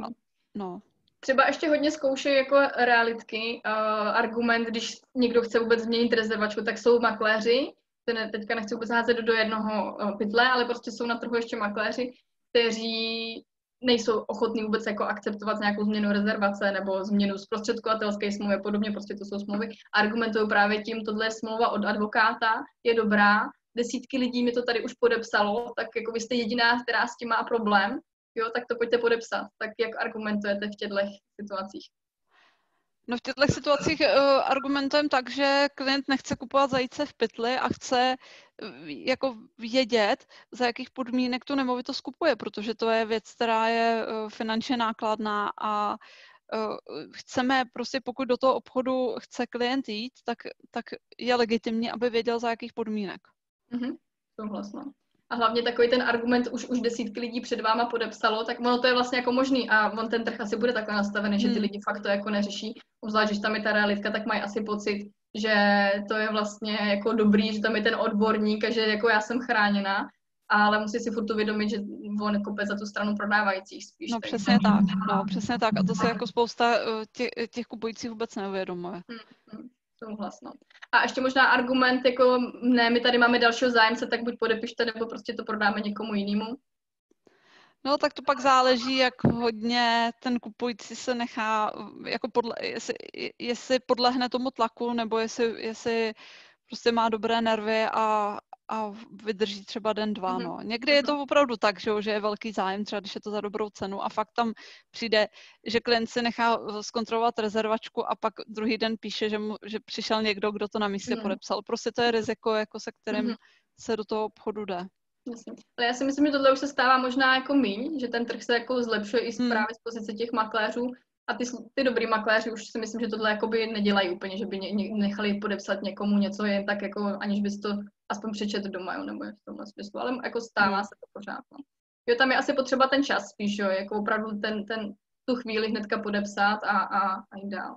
A, no. Třeba ještě hodně zkoušejí jako realitky. Uh, argument, když někdo chce vůbec změnit rezervačku, tak jsou makléři, ne, teďka nechci vůbec házet do jednoho uh, pytle, ale prostě jsou na trhu ještě makléři, kteří nejsou ochotní vůbec jako akceptovat nějakou změnu rezervace nebo změnu zprostředkovatelské smlouvy a podobně, prostě to jsou smlouvy. Argumentují právě tím, tohle je smlouva od advokáta, je dobrá, desítky lidí mi to tady už podepsalo, tak jako vy jste jediná, která s tím má problém, jo, tak to pojďte podepsat. Tak jak argumentujete v těchto situacích? No v těchto situacích uh, argumentujeme tak, že klient nechce kupovat zajíce v pytli a chce uh, jako vědět, za jakých podmínek tu nemovitost kupuje, protože to je věc, která je uh, finančně nákladná a chceme prostě, pokud do toho obchodu chce klient jít, tak, tak je legitimní, aby věděl, za jakých podmínek. Mm-hmm. Souhlasno a hlavně takový ten argument už, už desítky lidí před váma podepsalo, tak ono to je vlastně jako možný a on ten trh asi bude takhle nastavený, že ty hmm. lidi fakt to jako neřeší, obzvlášť, že tam je ta realitka, tak mají asi pocit, že to je vlastně jako dobrý, že tam je ten odborník a že jako já jsem chráněna, ale musí si furt uvědomit, že on kope za tu stranu prodávajících spíš. No přesně tak, no přesně tak a to se jako spousta eh, těch, těch kupujících vůbec neuvědomuje. Hmm, hmm. Souhlasno. A ještě možná argument, jako ne, my tady máme dalšího zájemce, tak buď podepište, nebo prostě to prodáme někomu jinému. No tak to pak záleží, jak hodně ten kupující se nechá, jako podle, jestli, jestli podlehne tomu tlaku, nebo jestli, jestli prostě má dobré nervy a, a vydrží třeba den, dva. Mm-hmm. No. Někdy je to opravdu tak, že, že je velký zájem, třeba když je to za dobrou cenu a fakt tam přijde, že klient si nechá eh, zkontrolovat rezervačku a pak druhý den píše, že, mu, že přišel někdo, kdo to na místě mm-hmm. podepsal. Prostě to je riziko, jako se kterým mm-hmm. se do toho obchodu jde. Jasně. Ale já si myslím, že tohle už se stává možná jako míň, že ten trh se jako zlepšuje i hmm. právě z pozice těch makléřů, a ty, ty dobrý makléři už si myslím, že tohle jakoby nedělají úplně, že by ně, nechali podepsat někomu něco jen tak jako, aniž bys to aspoň přečet doma, jo, nebo v tomhle smyslu, ale jako stává hmm. se to pořád. No. Jo, tam je asi potřeba ten čas spíš, jo, jako opravdu ten, ten, tu chvíli hnedka podepsat a, a, a jít dál.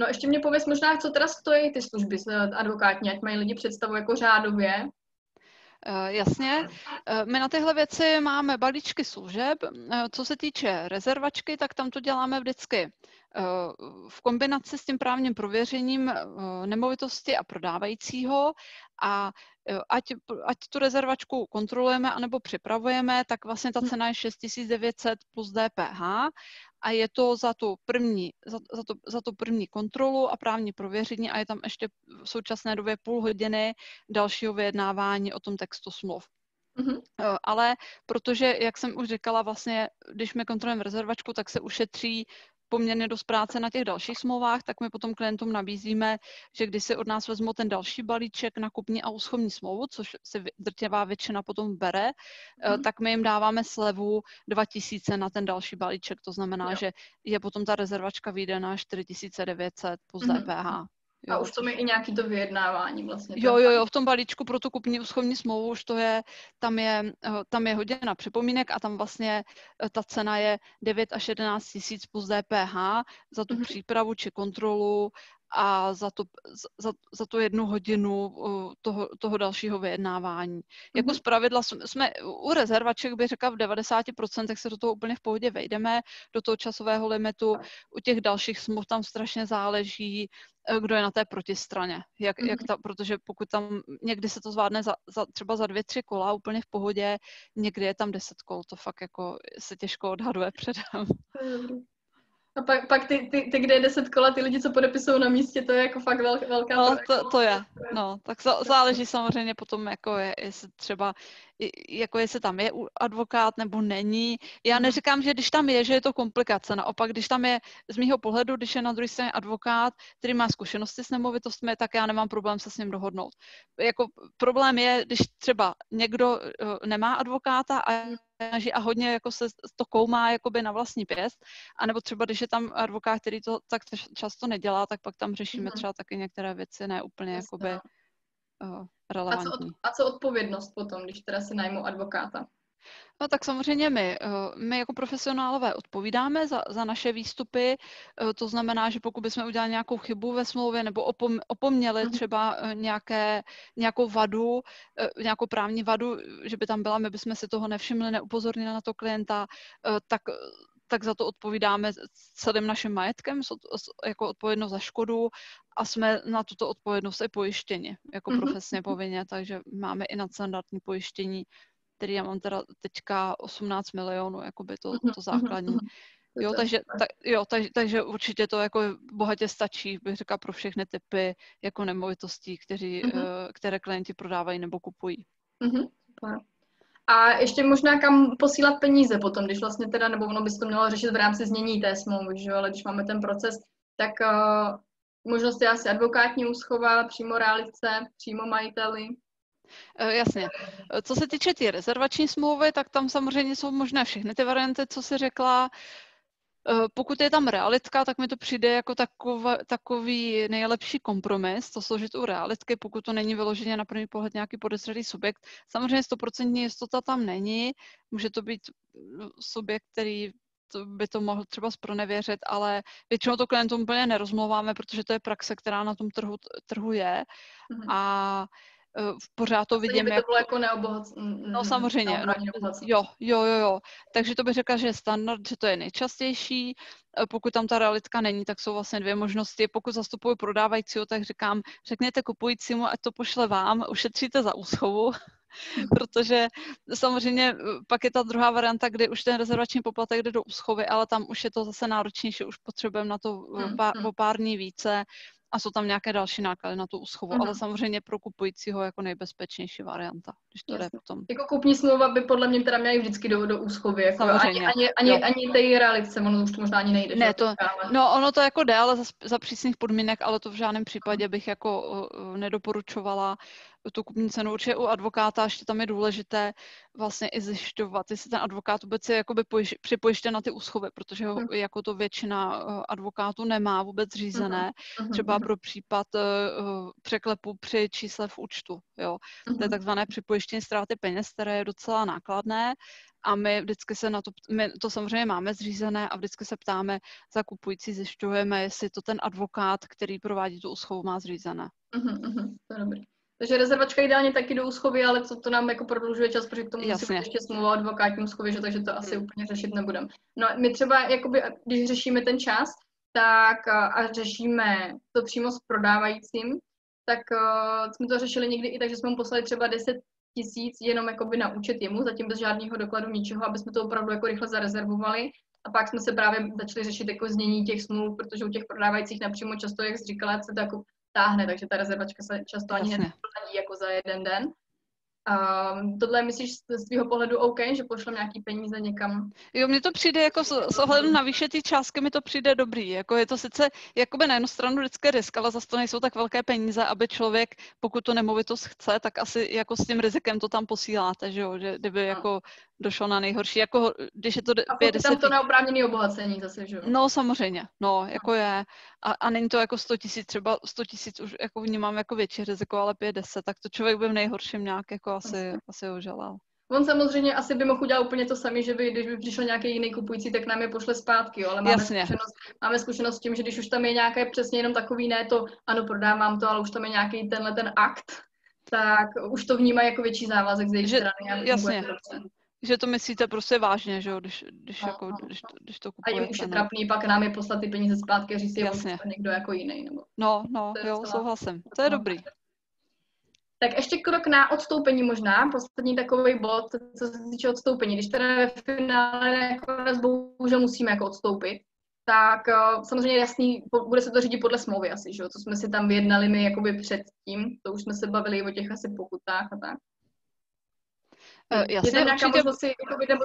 No ještě mě pověs možná, co teda stojí ty služby advokátní, ať mají lidi představu jako řádově, Eh, jasně. Eh, my na tyhle věci máme balíčky služeb. Eh, co se týče rezervačky, tak tam to děláme vždycky v kombinaci s tím právním prověřením nemovitosti a prodávajícího a ať, ať tu rezervačku kontrolujeme anebo připravujeme, tak vlastně ta hm. cena je 6900 plus DPH a je to za tu první, za, za, to, za tu první kontrolu a právní prověření a je tam ještě v současné době půl hodiny dalšího vyjednávání o tom textu smluv. Mm-hmm. Ale protože, jak jsem už říkala, vlastně, když my kontrolujeme rezervačku, tak se ušetří poměrně dost práce na těch dalších smlouvách, tak my potom klientům nabízíme, že když si od nás vezmou ten další balíček na kupní a úschovní smlouvu, což si drtivá většina potom bere, mm. tak my jim dáváme slevu 2000 na ten další balíček. To znamená, jo. že je potom ta rezervačka vyjde na 4900 plus mm. Jo. A už to je i nějaký to vyjednávání vlastně. Jo, jo, jo, v tom balíčku pro tu kupní úschovní smlouvu už to je, tam je, eh, tam je hodina připomínek a tam vlastně eh, ta cena je 9 až 11 tisíc plus DPH za tu mm-hmm. přípravu či kontrolu a za, to, za, za tu jednu hodinu toho, toho dalšího vyjednávání. Mm-hmm. Jako mhm. z pravidla jsme u rezervaček, bych řekla, v 90% se do toho úplně v pohodě vejdeme, do toho časového limitu. U těch dalších smluv tam strašně záleží, e, kdo je na té protistraně. Jak, mm-hmm. jak ta, protože pokud tam někdy se to zvládne za, za, třeba za dvě, tři kola úplně v pohodě, někdy je tam deset kol, to fakt jako se těžko odhaduje předem. A pak, pak ty, ty, ty, kde je deset kola, ty lidi, co podepisují na místě, to je jako fakt velká, velká No, to, to je, no, tak záleží samozřejmě potom, jako je, jestli třeba jako jestli tam je advokát nebo není. Já mhm. neříkám, že když tam je, že je to komplikace. Naopak, když tam je z mýho pohledu, když je na druhé straně advokát, který má zkušenosti s nemovitostmi, tak já nemám problém se s ním dohodnout. Jako problém je, když třeba někdo uh, nemá advokáta a a hodně jako se to koumá jakoby na vlastní pěst, anebo třeba když je tam advokát, který to tak často nedělá, tak pak tam řešíme mhm. třeba taky některé věci, ne úplně jakoby uh, relevantní. A co, od, a co odpovědnost potom, když teda si najmu advokáta? No tak samozřejmě my, eh, my jako profesionálové odpovídáme za, za naše výstupy, eh, to znamená, že pokud bychom udělali nějakou chybu ve smlouvě nebo opom, opomněli mhm. třeba eh, nějaké, nějakou vadu, nějakou právní vadu, že by tam byla, my bychom si toho nevšimli, neupozornili na to klienta, tak tak za to odpovídáme celým naším majetkem, jako odpovědnost za škodu a jsme na tuto odpovědnost i pojištěni, jako mm-hmm. profesně povinně, takže máme i nadstandardní pojištění, který já mám teda teďka 18 milionů, jako by to, mhm, to základní. Mhm. Jo, takže, ta, jo tak, takže určitě to jako bohatě stačí, bych řekla, pro všechny typy jako nemovitostí, kteří, mm-hmm. které klienti prodávají nebo kupují. Mm-hmm. A ještě možná kam posílat peníze potom, když vlastně teda, nebo ono by se to mělo řešit v rámci znění té smlouvy, že jo, ale když máme ten proces, tak uh, možnost je asi advokátní úschova, přímo realice, přímo majiteli. E, jasně. Co se týče té tý rezervační smlouvy, tak tam samozřejmě jsou možné všechny ty varianty, co si řekla. Eh, pokud je tam realitka, tak mi to přijde jako takova, takový nejlepší kompromis, to složit u realitky, pokud to není vyloženě na první pohled nějaký podezřelý subjekt. Samozřejmě 100% jistota tam není, může to být no, subjekt, který to by to mohl třeba zpronevěřit, ale většinou to klientům úplně nerozmluváme, protože to je praxe, která na tom trhu, trhu je. Mm-hmm. A Eh, pořád to vidím. By to bylo jako neobohac... No samozřejmě, no, jo, jo, jo, jo. Takže to bych řekla, že je standard, že to je nejčastější. Eh, pokud tam ta realitka není, tak jsou vlastně dvě možnosti. Pokud zastupuji prodávajícího, tak říkám, řekněte kupujícímu, ať to pošle vám, ušetříte za úschovu, protože samozřejmě eh, pak je ta druhá varianta, kdy už ten rezervační poplatek jde do úschovy, ale tam už je to zase náročnější, už potřebujeme na to pár, o pár dní více a jsou tam nějaké další náklady na tu úschovu, uh-huh. ale samozřejmě pro kupujícího jako nejbezpečnější varianta, když to Jasně. jde potom. Jako kupní smlouva by podle mě teda měla vždycky do, do úschovy, jako samozřejmě. ani, ani, ani, ani té realice, ono už to možná ani nejde. Ne, to, no ono to jako jde, ale za, za přísných podmínek, ale to v žádném případě bych jako uh, nedoporučovala tu kupní cenu. Určitě u advokáta ještě tam je důležité vlastně i zjišťovat, jestli ten advokát vůbec je jakoby pojiš, připojištěn na ty úschovy, protože ho, mm. jako to většina uh, advokátů nemá vůbec řízené, mm. třeba pro případ uh, překlepu při čísle v účtu. Jo. Mm. To je takzvané připojištění ztráty peněz, které je docela nákladné a my vždycky se na to, my to samozřejmě máme zřízené a vždycky se ptáme za kupující, zjišťujeme, jestli to ten advokát, který provádí tu úschovu, má zřízené. Mm-hmm, to je dobrý. Takže rezervačka ideálně taky do úschovy, ale co to nám jako prodlužuje čas, protože k tomu musí být ještě smlouva advokátní úschovy, že, takže to asi hmm. úplně řešit nebudeme. No my třeba, jakoby, když řešíme ten čas, tak a řešíme to přímo s prodávajícím, tak uh, jsme to řešili někdy i tak, že jsme mu poslali třeba 10 tisíc jenom jakoby na účet jemu, zatím bez žádného dokladu ničeho, aby jsme to opravdu jako rychle zarezervovali. A pak jsme se právě začali řešit jako znění těch smluv, protože u těch prodávajících napřímo často, jak jsi říkala, se to jako táhne, takže ta rezervačka se často ani neplatí jako za jeden den. Um, tohle myslíš z tvého pohledu OK, že pošlem nějaký peníze někam? Jo, mně to přijde jako s, s ohledem na výše ty částky mi to přijde dobrý. Jako je to sice jakoby na jednu stranu vždycky risk, ale zase to nejsou tak velké peníze, aby člověk, pokud to nemovitost chce, tak asi jako s tím rizikem to tam posíláte, že jo, že kdyby no. jako došlo na nejhorší, jako když je to a 50... tam to neoprávněné obohacení zase, že jo? No samozřejmě, no, jako je. A, a není to jako 100 tisíc, třeba 100 tisíc už jako vnímám jako větší riziko, ale 50, tak to člověk by v nejhorším nějak jako asi, asi oželal. On samozřejmě asi by mohl udělat úplně to samé, že by, když by přišel nějaký jiný kupující, tak nám je pošle zpátky, jo. ale máme zkušenost, máme zkušenost s tím, že když už tam je nějaké přesně jenom takový, ne to, ano, prodávám to, ale už tam je nějaký tenhle ten akt, tak už to vnímají jako větší závazek z jejich že, strany. Jasně. Že to myslíte prostě vážně, že jo, když, když, no, jako, no. Když, to, když to kupujete. A jim už je no. trapný pak nám je poslat ty peníze zpátky a říct si, Jasně. někdo jako jiný. Nebo... No, no, jo, souhlasím. To je dobrý. Tak ještě krok na odstoupení možná, poslední takový bod, co se týče odstoupení. Když teda ve finále nakonec bohužel musíme jako odstoupit, tak uh, samozřejmě jasný, bude se to řídit podle smlouvy asi, že jo, co jsme si tam vyjednali my jakoby předtím, to už jsme se bavili o těch asi pokutách a tak. Uh, jasně, je určitě... možnost si, jakoby, nebo...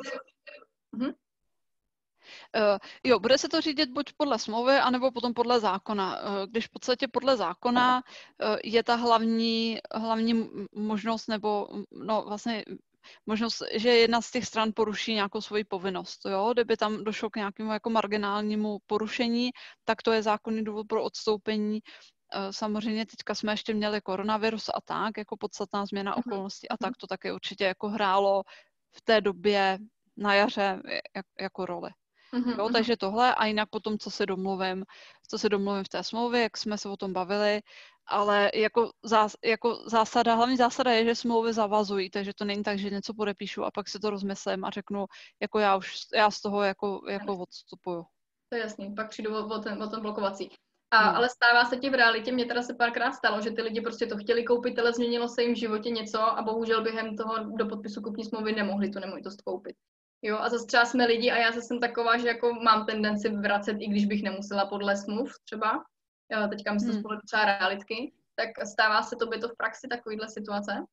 Uh, jo, bude se to řídit buď podle smlouvy, anebo potom podle zákona. Uh, když v podstatě podle zákona uh, je ta hlavní, hlavní možnost, nebo no vlastně možnost, že jedna z těch stran poruší nějakou svoji povinnost. Jo? Kdyby tam došlo k nějakému jako marginálnímu porušení, tak to je zákonný důvod pro odstoupení. Samozřejmě teďka jsme ještě měli koronavirus a tak, jako podstatná změna mhm. okolností a tak to také určitě jako hrálo v té době na jaře jako roli. Mm-hmm. Jo, takže tohle a jinak potom, co se domluvím, co se domluvím v té smlouvě, jak jsme se o tom bavili, ale jako, zás, jako zásada, hlavní zásada je, že smlouvy zavazují, takže to není tak, že něco podepíšu a pak si to rozmyslím a řeknu, jako já už, já z toho jako, jako odstupuju. To je jasný, pak přijdu o, o, ten, o ten blokovací. A, no. Ale stává se ti v realitě, mě teda se párkrát stalo, že ty lidi prostě to chtěli koupit, ale změnilo se jim v životě něco a bohužel během toho do podpisu kupní smlouvy nemohli tu nemovitost koupit. Jo, a zase třeba jsme lidi a já zase jsem taková, že jako mám tendenci vracet, i když bych nemusela podle smluv třeba. Jo, teďka myslím hmm. spolu třeba realitky. Tak stává se tobě to v praxi takovýhle situace?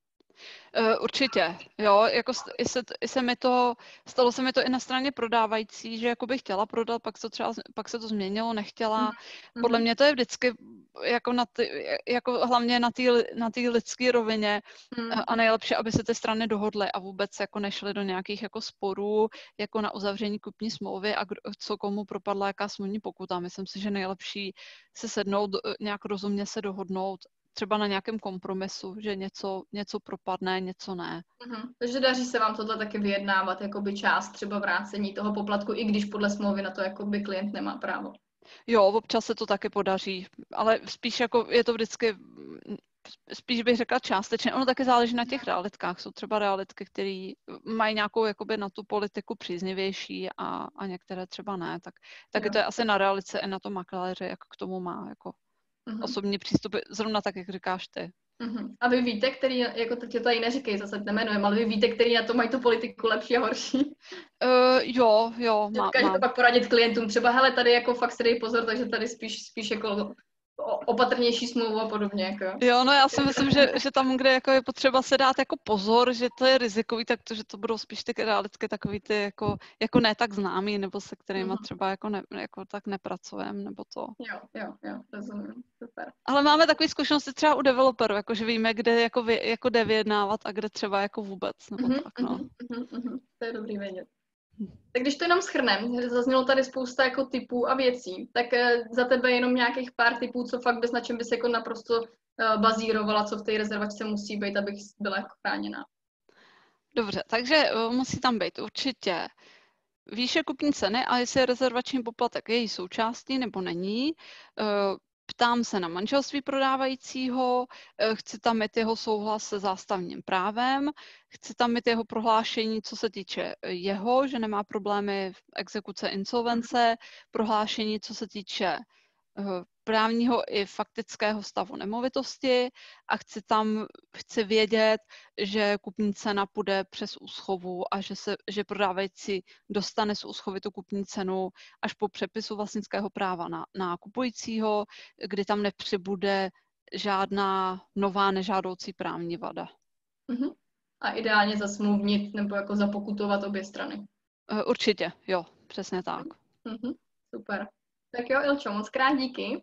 Uh, určitě, jo, jako i se, i se mi to, stalo se mi to i na straně prodávající, že jako bych chtěla prodat, pak se třeba, pak se to změnilo, nechtěla. Mm-hmm. Podle mě to je vždycky jako, na ty, jako hlavně na té na lidské rovině mm-hmm. a nejlepší, aby se ty strany dohodly a vůbec jako nešly do nějakých jako sporů, jako na uzavření kupní smlouvy a kdo, co komu propadla jaká smluvní pokuta. Myslím si, že nejlepší se sednout, nějak rozumně se dohodnout třeba na nějakém kompromisu, že něco, něco propadne, něco ne. Mm-hmm. Takže daří se vám tohle taky vyjednávat, jakoby část třeba vrácení toho poplatku, i když podle smlouvy na to jakoby klient nemá právo. Jo, občas se to taky podaří, ale spíš jako je to vždycky, spíš bych řekla částečně. Ono taky záleží na těch realitkách. Jsou třeba realitky, které mají nějakou jakoby na tu politiku příznivější a, a některé třeba ne. Tak, taky jo. to je asi na realice i na to makléře, jak k tomu má jako uh-huh. osobní přístupy, zrovna tak, jak říkáš ty. Uh-huh. A vy víte, který, jako teď to tady neříkej, zase nemenujeme, ale vy víte, který na to mají tu politiku lepší a horší? Uh, jo, jo. Má, Dokážete pak poradit klientům, třeba hele, tady jako fakt si dej pozor, takže tady spíš, spíš jako opatrnější smlouvu a podobně. Jako. Jo, no já si myslím, že, že tam, kde jako je potřeba se dát jako pozor, že to je rizikový, tak to, že to budou spíš ty realitky takový ty jako, jako ne tak známý, nebo se kterými mm-hmm. třeba jako, ne, jako tak nepracujeme, nebo to. Jo, jo, jo, rozumím, super. Ale máme takové zkušenosti třeba u developerů, jako že víme, kde jako, vy, jako jde vyjednávat a kde třeba jako vůbec, nebo mm-hmm, tak, no. Mm-hmm, mm-hmm, to je dobrý vědět. Tak když to jenom schrnem, zaznělo tady spousta jako typů a věcí, tak eh, za tebe jenom nějakých pár typů, co fakt bys na čem bys jako naprosto uh, bazírovala, co v té rezervačce musí být, abych byla jako chráněná. Dobře, takže uh, musí tam být určitě výše kupní ceny a jestli je rezervační poplatek její součástí nebo není. Ptám se na manželství prodávajícího, eh, chci tam mít jeho souhlas se zástavním právem, chci tam mít jeho prohlášení, co se týče eh, jeho, že nemá problémy v exekuce insolvence, prohlášení, co se týče Eh, právního i faktického stavu nemovitosti a chci tam, chci vědět, že kupní cena půjde přes úschovu a že, se, že prodávající dostane z úschovy tu kupní cenu až po přepisu vlastnického práva na, na kupujícího, kdy tam nepřibude žádná nová nežádoucí právní vada. Uh-huh. A ideálně zasmluvnit nebo jako zapokutovat obě strany. Eh, určitě, jo, přesně tak. Uh-huh. Super. Tak jo, Ilčo, moc krát díky.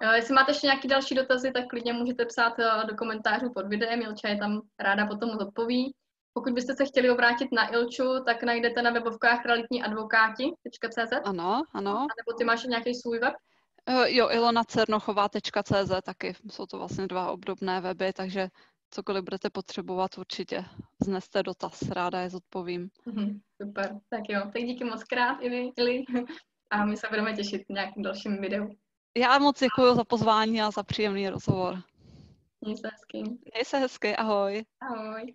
Eh, jestli máte ještě nějaké další dotazy, tak klidně můžete psát eh, do komentářů pod videem, Ilča je tam ráda potom odpoví. Pokud byste se chtěli obrátit na Ilču, tak najdete na webovkách realitníadvokáti.cz. Ano, ano. A nebo ty máš nějaký svůj web? Uh, jo, ilonacernochová.cz taky. Jsou to vlastně dva obdobné weby, takže cokoliv budete potřebovat, určitě zneste dotaz, ráda je zodpovím. Mhm, super, tak jo, tak díky moc krát, Ili, Ili. a my se budeme těšit v nějakým dalším videu. Já moc děkuji za pozvání a za příjemný rozhovor. Měj se hezky. Měj se hezky, ahoj. Ahoj.